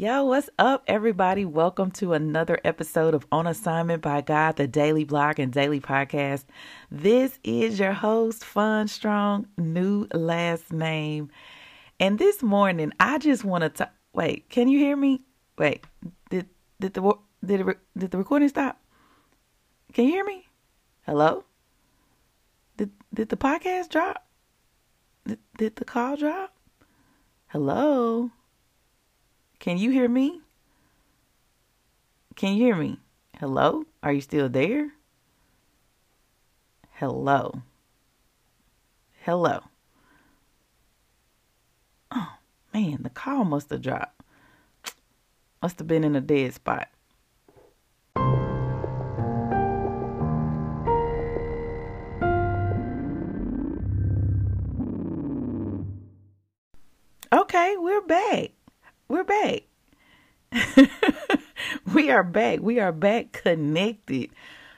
Yo, what's up, everybody? Welcome to another episode of On Assignment by God, the daily blog and daily podcast. This is your host, Fon Strong, new last name. And this morning, I just want to wait. Can you hear me? Wait, did did the did it, did the recording stop? Can you hear me? Hello? Did did the podcast drop? Did, did the call drop? Hello? Can you hear me? Can you hear me? Hello? Are you still there? Hello. Hello. Oh, man, the call must have dropped. Must have been in a dead spot. Okay, we're back we're back. we are back. We are back connected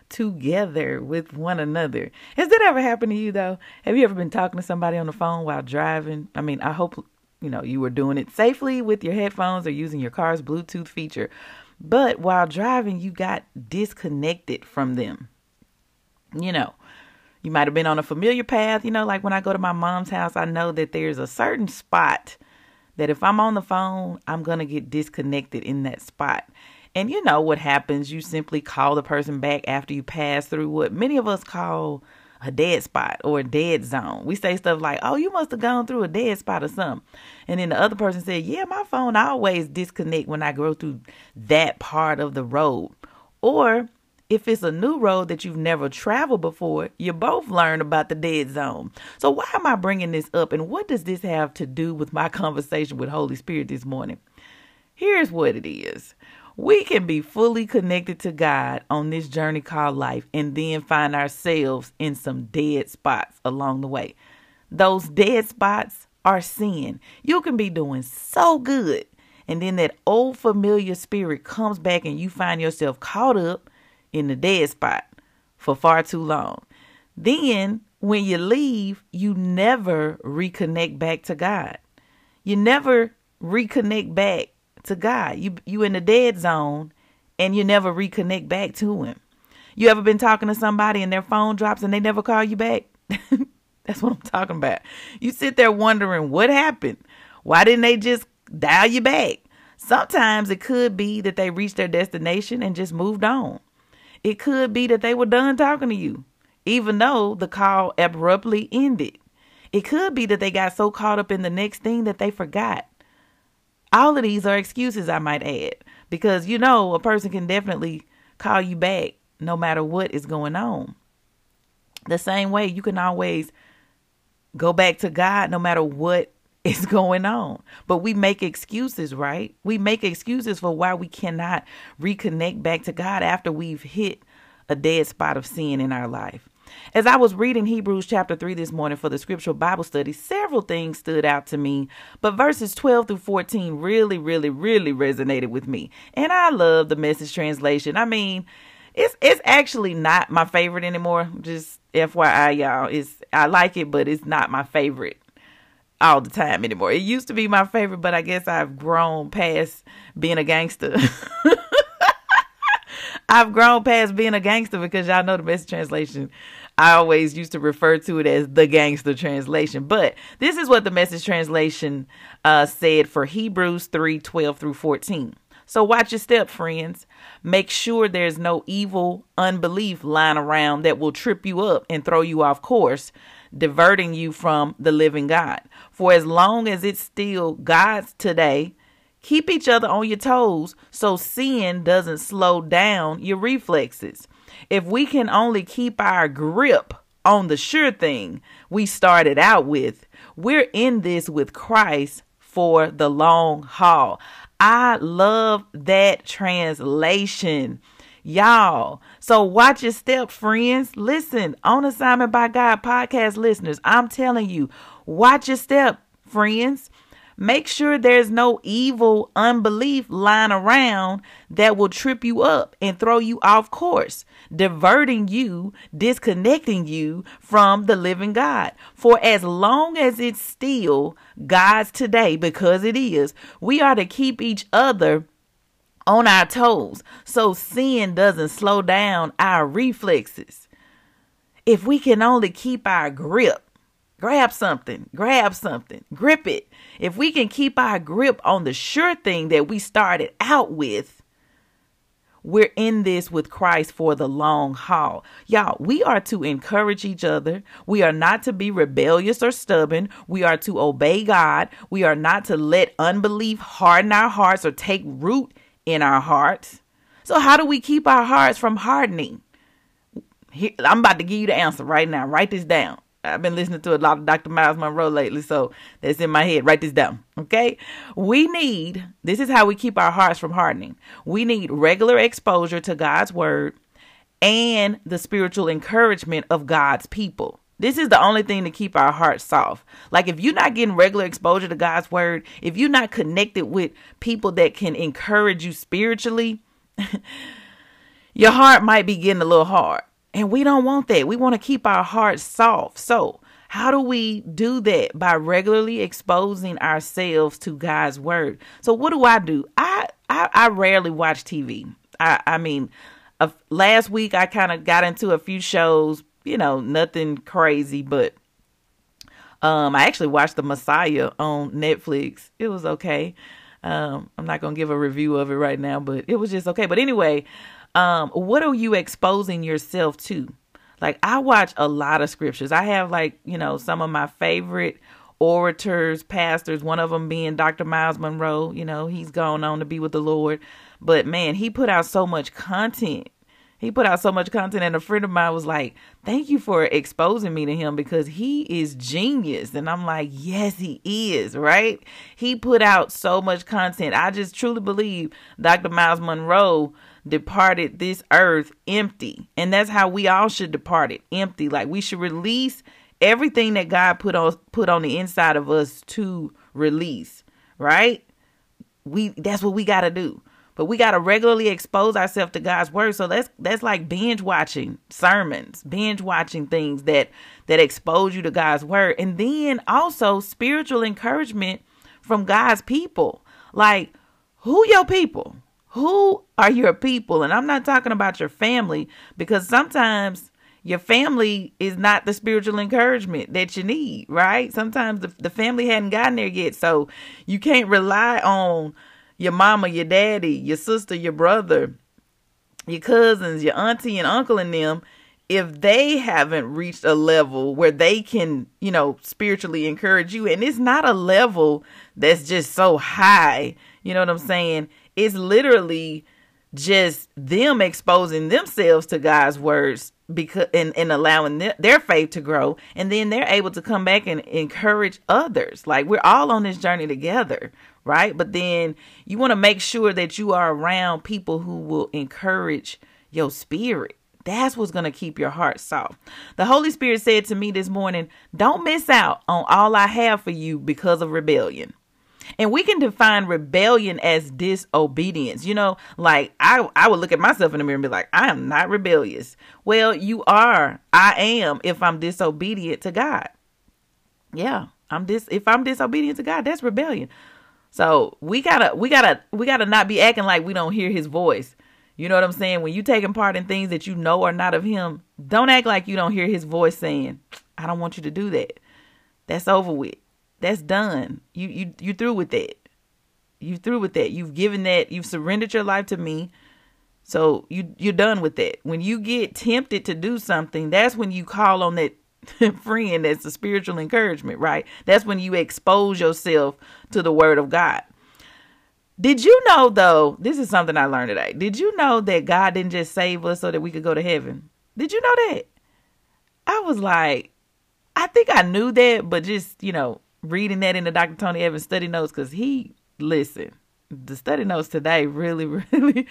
together with one another. Has that ever happened to you though? Have you ever been talking to somebody on the phone while driving? I mean, I hope you know you were doing it safely with your headphones or using your car's Bluetooth feature. But while driving, you got disconnected from them. You know, you might have been on a familiar path, you know, like when I go to my mom's house, I know that there's a certain spot that if I'm on the phone, I'm going to get disconnected in that spot. And you know what happens? You simply call the person back after you pass through what many of us call a dead spot or a dead zone. We say stuff like, oh, you must have gone through a dead spot or something. And then the other person said, yeah, my phone always disconnect when I go through that part of the road. Or if it's a new road that you've never traveled before, you both learn about the dead zone. So, why am I bringing this up and what does this have to do with my conversation with Holy Spirit this morning? Here's what it is we can be fully connected to God on this journey called life and then find ourselves in some dead spots along the way. Those dead spots are sin. You can be doing so good, and then that old familiar spirit comes back and you find yourself caught up in the dead spot for far too long. Then, when you leave, you never reconnect back to God. You never reconnect back to God. You you in the dead zone and you never reconnect back to him. You ever been talking to somebody and their phone drops and they never call you back? That's what I'm talking about. You sit there wondering what happened. Why didn't they just dial you back? Sometimes it could be that they reached their destination and just moved on. It could be that they were done talking to you, even though the call abruptly ended. It could be that they got so caught up in the next thing that they forgot. All of these are excuses, I might add, because you know a person can definitely call you back no matter what is going on. The same way you can always go back to God no matter what is going on. But we make excuses, right? We make excuses for why we cannot reconnect back to God after we've hit a dead spot of sin in our life. As I was reading Hebrews chapter 3 this morning for the scriptural Bible study, several things stood out to me, but verses 12 through 14 really, really, really resonated with me. And I love the message translation. I mean, it's it's actually not my favorite anymore. Just FYI, y'all. It's I like it, but it's not my favorite all the time anymore. It used to be my favorite, but I guess I've grown past being a gangster. I've grown past being a gangster because y'all know the best translation. I always used to refer to it as the gangster translation. But this is what the message translation uh, said for Hebrews 3 12 through 14. So watch your step, friends. Make sure there's no evil unbelief lying around that will trip you up and throw you off course diverting you from the living God. For as long as it's still God's today, keep each other on your toes so sin doesn't slow down your reflexes. If we can only keep our grip on the sure thing we started out with, we're in this with Christ for the long haul. I love that translation. Y'all, So watch your step, friends. Listen, on assignment by God podcast listeners, I'm telling you, watch your step, friends. Make sure there's no evil unbelief lying around that will trip you up and throw you off course, diverting you, disconnecting you from the living God. For as long as it's still God's today, because it is, we are to keep each other on our toes so sin doesn't slow down our reflexes. If we can only keep our grip, grab something, grab something, grip it if we can keep our grip on the sure thing that we started out with, we're in this with Christ for the long haul. Y'all, we are to encourage each other. We are not to be rebellious or stubborn. We are to obey God. We are not to let unbelief harden our hearts or take root in our hearts. So, how do we keep our hearts from hardening? Here, I'm about to give you the answer right now. Write this down. I've been listening to a lot of Dr. Myles Munroe lately, so that's in my head. Write this down, okay? We need, this is how we keep our hearts from hardening. We need regular exposure to God's word and the spiritual encouragement of God's people. This is the only thing to keep our hearts soft. Like if you're not getting regular exposure to God's word, if you're not connected with people that can encourage you spiritually, your heart might be getting a little hard. And we don't want that. We want to keep our hearts soft. So, how do we do that? By regularly exposing ourselves to God's word. So, what do I do? I I, I rarely watch TV. I I mean, uh, last week I kind of got into a few shows. You know, nothing crazy, but um, I actually watched The Messiah on Netflix. It was okay. Um, I'm not gonna give a review of it right now, but it was just okay. But anyway, um, what are you exposing yourself to? Like I watch a lot of scriptures. I have like, you know, some of my favorite orators, pastors, one of them being Dr. Myles Munroe, you know, he's gone on to be with the Lord. But man, he put out so much content. He put out so much content and a friend of mine was like, "Thank you for exposing me to him because he is genius." And I'm like, "Yes, he is." Right? He put out so much content. I just truly believe Dr. Myles Munroe departed this earth empty. And that's how we all should depart it empty. Like we should release everything that God put on put on the inside of us to release, right? We that's what we got to do. But we got to regularly expose ourselves to God's word. So that's that's like binge watching sermons, binge watching things that that expose you to God's word. And then also spiritual encouragement from God's people. Like who your people? Who are your people? And I'm not talking about your family because sometimes your family is not the spiritual encouragement that you need, right? Sometimes the, the family hadn't gotten there yet. So you can't rely on your mama, your daddy, your sister, your brother, your cousins, your auntie and uncle and them if they haven't reached a level where they can, you know, spiritually encourage you. And it's not a level that's just so high. You know what I'm saying? It's literally just them exposing themselves to God's words because and, and allowing their, their faith to grow and then they're able to come back and encourage others like we're all on this journey together right but then you want to make sure that you are around people who will encourage your spirit that's what's going to keep your heart soft. The Holy Spirit said to me this morning, Don't miss out on all I have for you because of rebellion. And we can define rebellion as disobedience. You know, like I I would look at myself in the mirror and be like, I am not rebellious. Well, you are. I am if I'm disobedient to God. Yeah, I'm dis if I'm disobedient to God, that's rebellion. So we gotta we gotta we gotta not be acting like we don't hear his voice. You know what I'm saying? When you taking part in things that you know are not of him, don't act like you don't hear his voice saying, I don't want you to do that. That's over with. That's done. You you you through with that. You through with that. You've given that. You've surrendered your life to me. So you you're done with that. When you get tempted to do something, that's when you call on that friend that's a spiritual encouragement, right? That's when you expose yourself to the word of God. Did you know though, this is something I learned today. Did you know that God didn't just save us so that we could go to heaven? Did you know that? I was like, I think I knew that, but just, you know, reading that in the Dr. Tony Evans study notes because he, listen, the study notes today really, really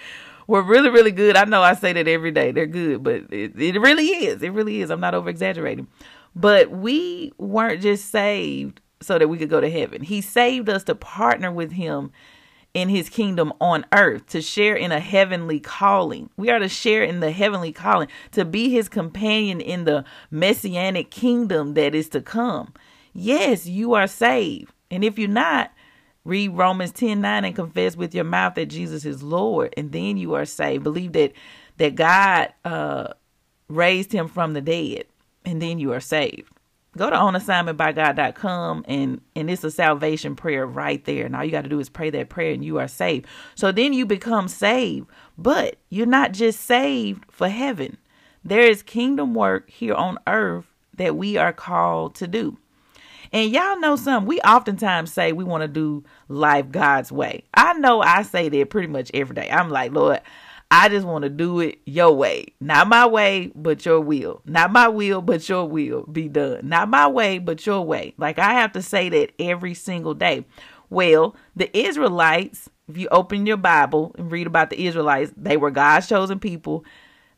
were really, really good. I know I say that every day. They're good, but it, it really is. It really is. I'm not over exaggerating. But we weren't just saved so that we could go to heaven. He saved us to partner with him in his kingdom on earth, to share in a heavenly calling. We are to share in the heavenly calling, to be his companion in the messianic kingdom that is to come. Yes, you are saved. And if you're not, read Romans 10 9 and confess with your mouth that Jesus is Lord, and then you are saved. Believe that that God uh, raised him from the dead, and then you are saved. Go to onassignmentbygod.com and and it's a salvation prayer right there and all you got to do is pray that prayer and you are saved. So then you become saved but you're not just saved for heaven. There is kingdom work here on earth that we are called to do and y'all know something we oftentimes say we want to do life god's way i know i say that pretty much every day i'm like lord I just want to do it your way. Not my way, but your will. Not my will, but your will be done. Not my way, but your way. Like I have to say that every single day. Well, the Israelites, if you open your Bible and read about the Israelites, they were God's chosen people.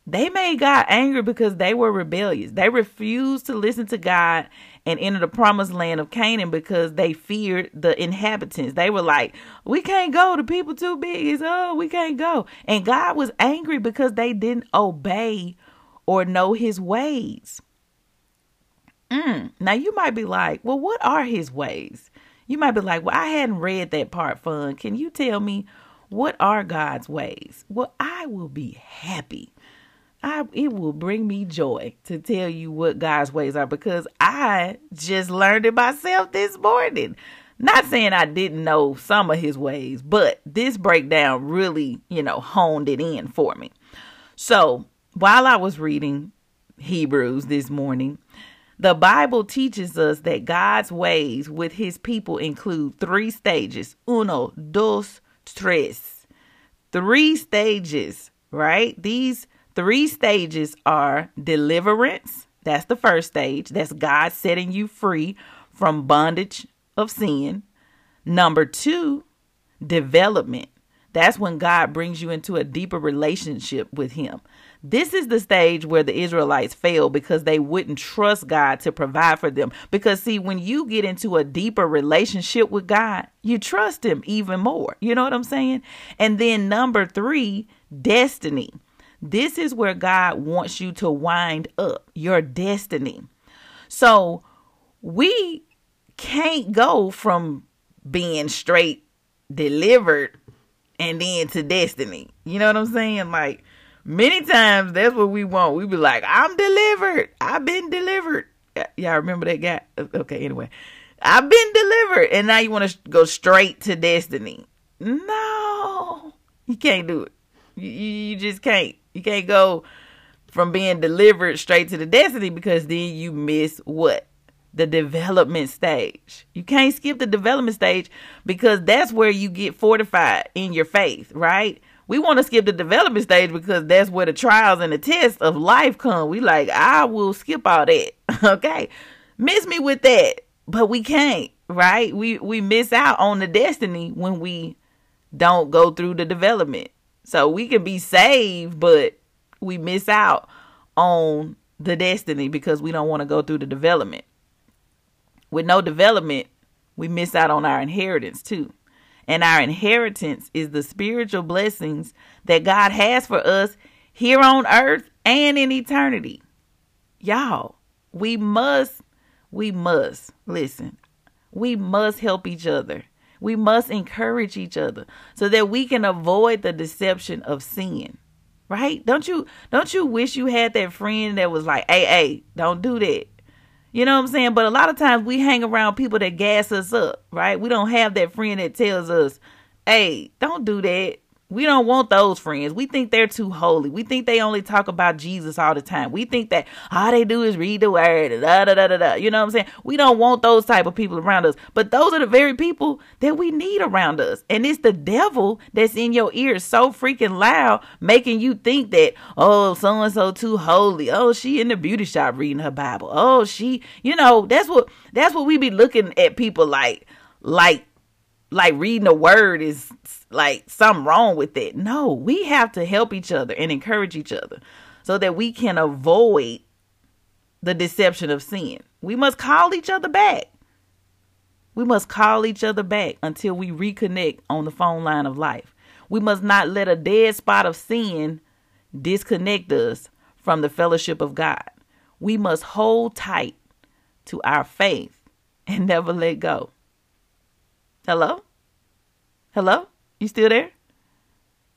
They made God angry because they were rebellious. They refused to listen to God and enter the promised land of Canaan because they feared the inhabitants. They were like, We can't go. The people too big. It's oh, we can't go. And God was angry because they didn't obey or know his ways. Mm. Now you might be like, Well, what are his ways? You might be like, Well, I hadn't read that part, Fon. Can you tell me what are God's ways? Well, I will be happy I it will bring me joy to tell you what God's ways are because I just learned it myself this morning. Not saying I didn't know some of his ways, but this breakdown really, you know, honed it in for me. So, while I was reading Hebrews this morning, the Bible teaches us that God's ways with his people include three stages. Uno, dos, tres. Three stages, right? These Three stages are deliverance. That's the first stage. That's God setting you free from bondage of sin. Number two, development. That's when God brings you into a deeper relationship with Him. This is the stage where the Israelites failed because they wouldn't trust God to provide for them. Because, see, when you get into a deeper relationship with God, you trust Him even more. You know what I'm saying? And then, number three, destiny. This is where God wants you to wind up your destiny. So we can't go from being straight delivered and then to destiny. You know what I'm saying? Like many times that's what we want. We be like, I'm delivered. I've been delivered. Y'all remember that guy? Okay, anyway. I've been delivered. And now you want to go straight to destiny. No, you can't do it. You, you just can't. You can't go from being delivered straight to the destiny because then you miss what? The development stage. You can't skip the development stage because that's where you get fortified in your faith, right? We want to skip the development stage because that's where the trials and the tests of life come. We like, I will skip all that. okay. Miss me with that. But we can't, right? We we miss out on the destiny when we don't go through the development. So we can be saved, but we miss out on the destiny because we don't want to go through the development. With no development, we miss out on our inheritance too. And our inheritance is the spiritual blessings that God has for us here on earth and in eternity. Y'all, we must, we must, listen, we must help each other we must encourage each other so that we can avoid the deception of sin. Right? Don't you don't you wish you had that friend that was like, "Hey, hey, don't do that." You know what I'm saying? But a lot of times we hang around people that gas us up, right? We don't have that friend that tells us, "Hey, don't do that." We don't want those friends. We think they're too holy. We think they only talk about Jesus all the time. We think that all they do is read the word. Da, da, da, da, da. You know what I'm saying? We don't want those type of people around us. But those are the very people that we need around us. And it's the devil that's in your ears so freaking loud, making you think that, oh, so and so too holy. Oh, she in the beauty shop reading her Bible. Oh, she, you know, that's what that's what we be looking at people like, like like reading the word is like something wrong with it. No, we have to help each other and encourage each other so that we can avoid the deception of sin. We must call each other back. We must call each other back until we reconnect on the phone line of life. We must not let a dead spot of sin disconnect us from the fellowship of God. We must hold tight to our faith and never let go. Hello? Hello? You still there?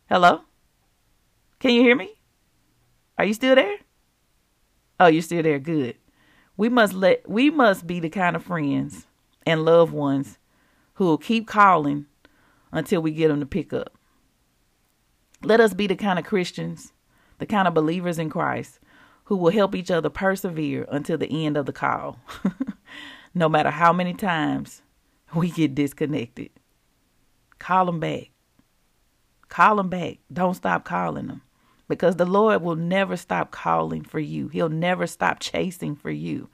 Hello? Can you hear me? Are you still there? Oh, you're still there. Good. We must let we must be the kind of friends and loved ones who will keep calling until we get them to pick up. Let us be the kind of Christians, the kind of believers in Christ who will help each other persevere until the end of the call, no matter how many times we get disconnected. Call them back. Call them back. Don't stop calling them because the Lord will never stop calling for you. He'll never stop chasing for you.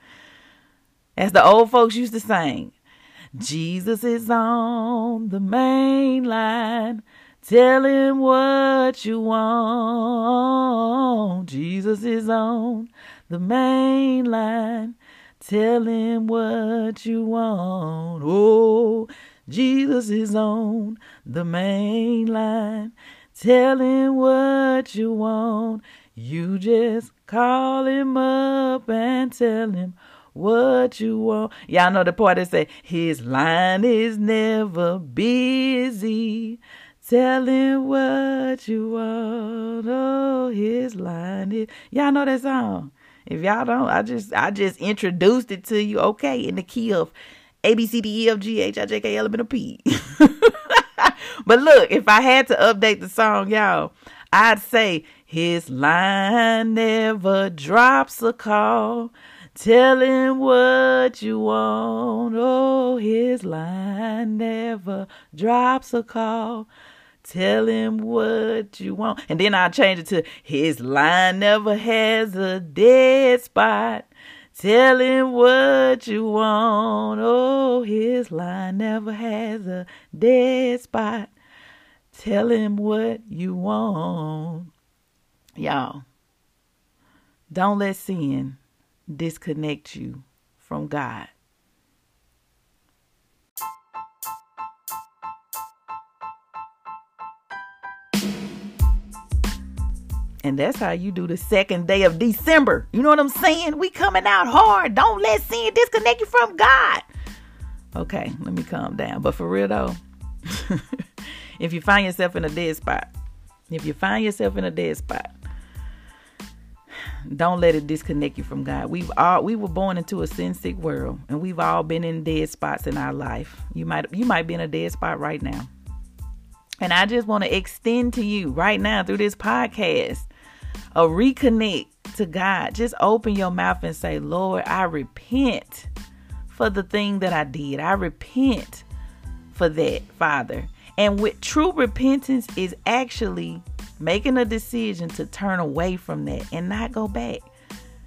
As the old folks used to sing, Jesus is on the main line. Tell him what you want. Jesus is on the main line. Tell him what you want. Oh, Jesus is on the main line. Tell what you want. You just call him up and tell him what you want. Y'all know the part that say his line is never busy. Tell him what you want. Oh, his line is. Y'all know that song. If y'all don't, I just I just introduced it to you. Okay, in the key of A B C D E F G H I J K L M N O P. but look, if I had to update the song, y'all, I'd say his line never drops a call. Tell him what you want. Oh, his line never drops a call. Tell him what you want. And then I'll change it to his line never has a dead spot. Tell him what you want. Oh, his line never has a dead spot. Tell him what you want. Y'all, don't let sin disconnect you from God. And that's how you do the second day of December. You know what I'm saying? We coming out hard. Don't let sin disconnect you from God. Okay, let me calm down. But for real though, if you find yourself in a dead spot, if you find yourself in a dead spot, don't let it disconnect you from God. We've all we were born into a sin sick world, and we've all been in dead spots in our life. You might you might be in a dead spot right now. And I just want to extend to you right now through this podcast a reconnect to God. Just open your mouth and say, Lord, I repent for the thing that I did. I repent for that, Father. And with true repentance is actually making a decision to turn away from that and not go back.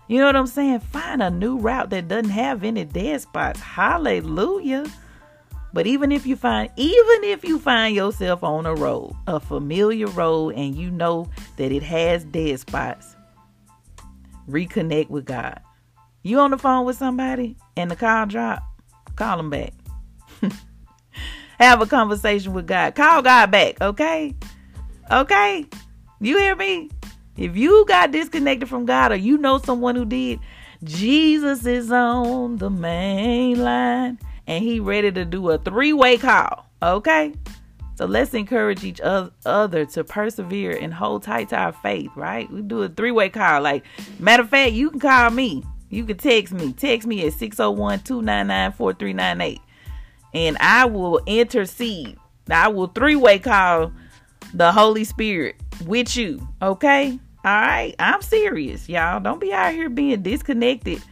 You know what I'm saying? Find a new route that doesn't have any dead spots. Hallelujah. But even if you find even if you find yourself on a road, a familiar road and you know that it has dead spots, reconnect with God. You on the phone with somebody and the call drop, call them back. Have a conversation with God. Call God back, okay? Okay? You hear me? If you got disconnected from God or you know someone who did, Jesus is on the main line and he ready to do a three-way call. Okay? So let's encourage each other to persevere and hold tight to our faith, right? We do a three-way call. Like, matter of fact, you can call me. You can text me. Text me at 601-299-4398. And I will intercede. I will three-way call the Holy Spirit with you. Okay? All right. I'm serious, y'all. Don't be out here being disconnected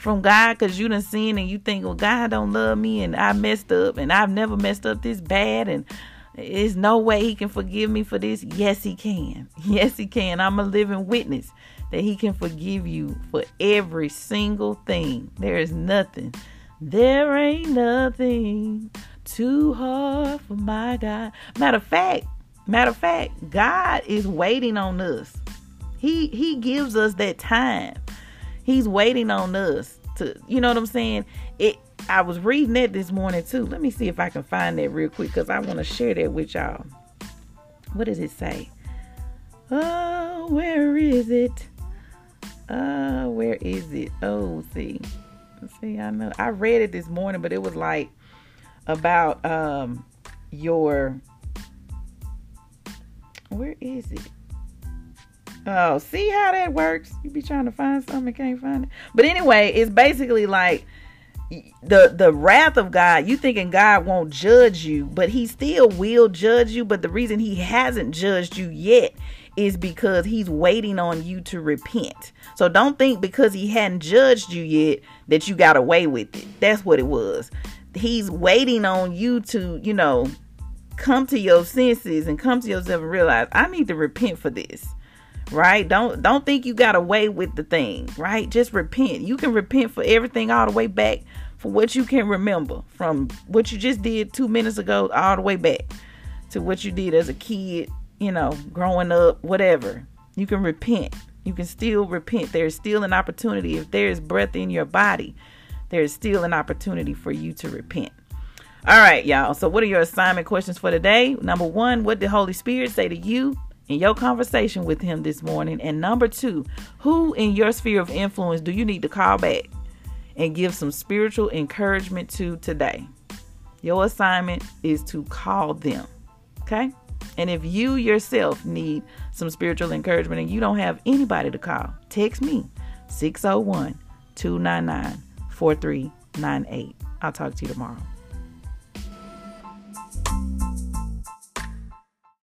from God because you done sinned and you think, well, God don't love me and I messed up and I've never messed up this bad and there's no way he can forgive me for this. Yes, he can. Yes, he can. I'm a living witness that he can forgive you for every single thing. There is nothing. There ain't nothing too hard for my God. Matter of fact, matter of fact, God is waiting on us. He he gives us that time. He's waiting on us to, you know what I'm saying? It I was reading that this morning too. Let me see if I can find that real quick because I want to share that with y'all. What does it say? Oh, where is it? Uh, where is it? Oh, see. See, I know I read it this morning, but it was like about um your where is it? Oh, see how that works? You be trying to find something, can't find it. But anyway, it's basically like the the wrath of God. You thinking God won't judge you, but He still will judge you. But the reason He hasn't judged you yet is because He's waiting on you to repent. So don't think because He hadn't judged you yet that you got away with it. That's what it was. He's waiting on you to, you know, come to your senses and come to yourself and realize I need to repent for this right? Don't don't think you got away with the thing right? Just repent. You can repent for everything all the way back for what you can remember from what you just did two minutes ago all the way back to what you did as a kid you know growing up whatever. You can repent. You can still repent. There's still an opportunity. If there is breath in your body there's still an opportunity for you to repent. All right y'all. So what are your assignment questions for today? Number one what did holy spirit say to you in your conversation with him this morning? And number two, who in your sphere of influence do you need to call back and give some spiritual encouragement to today? Your assignment is to call them. Okay? And if you yourself need some spiritual encouragement and you don't have anybody to call, text me 601 299 4398. I'll talk to you tomorrow.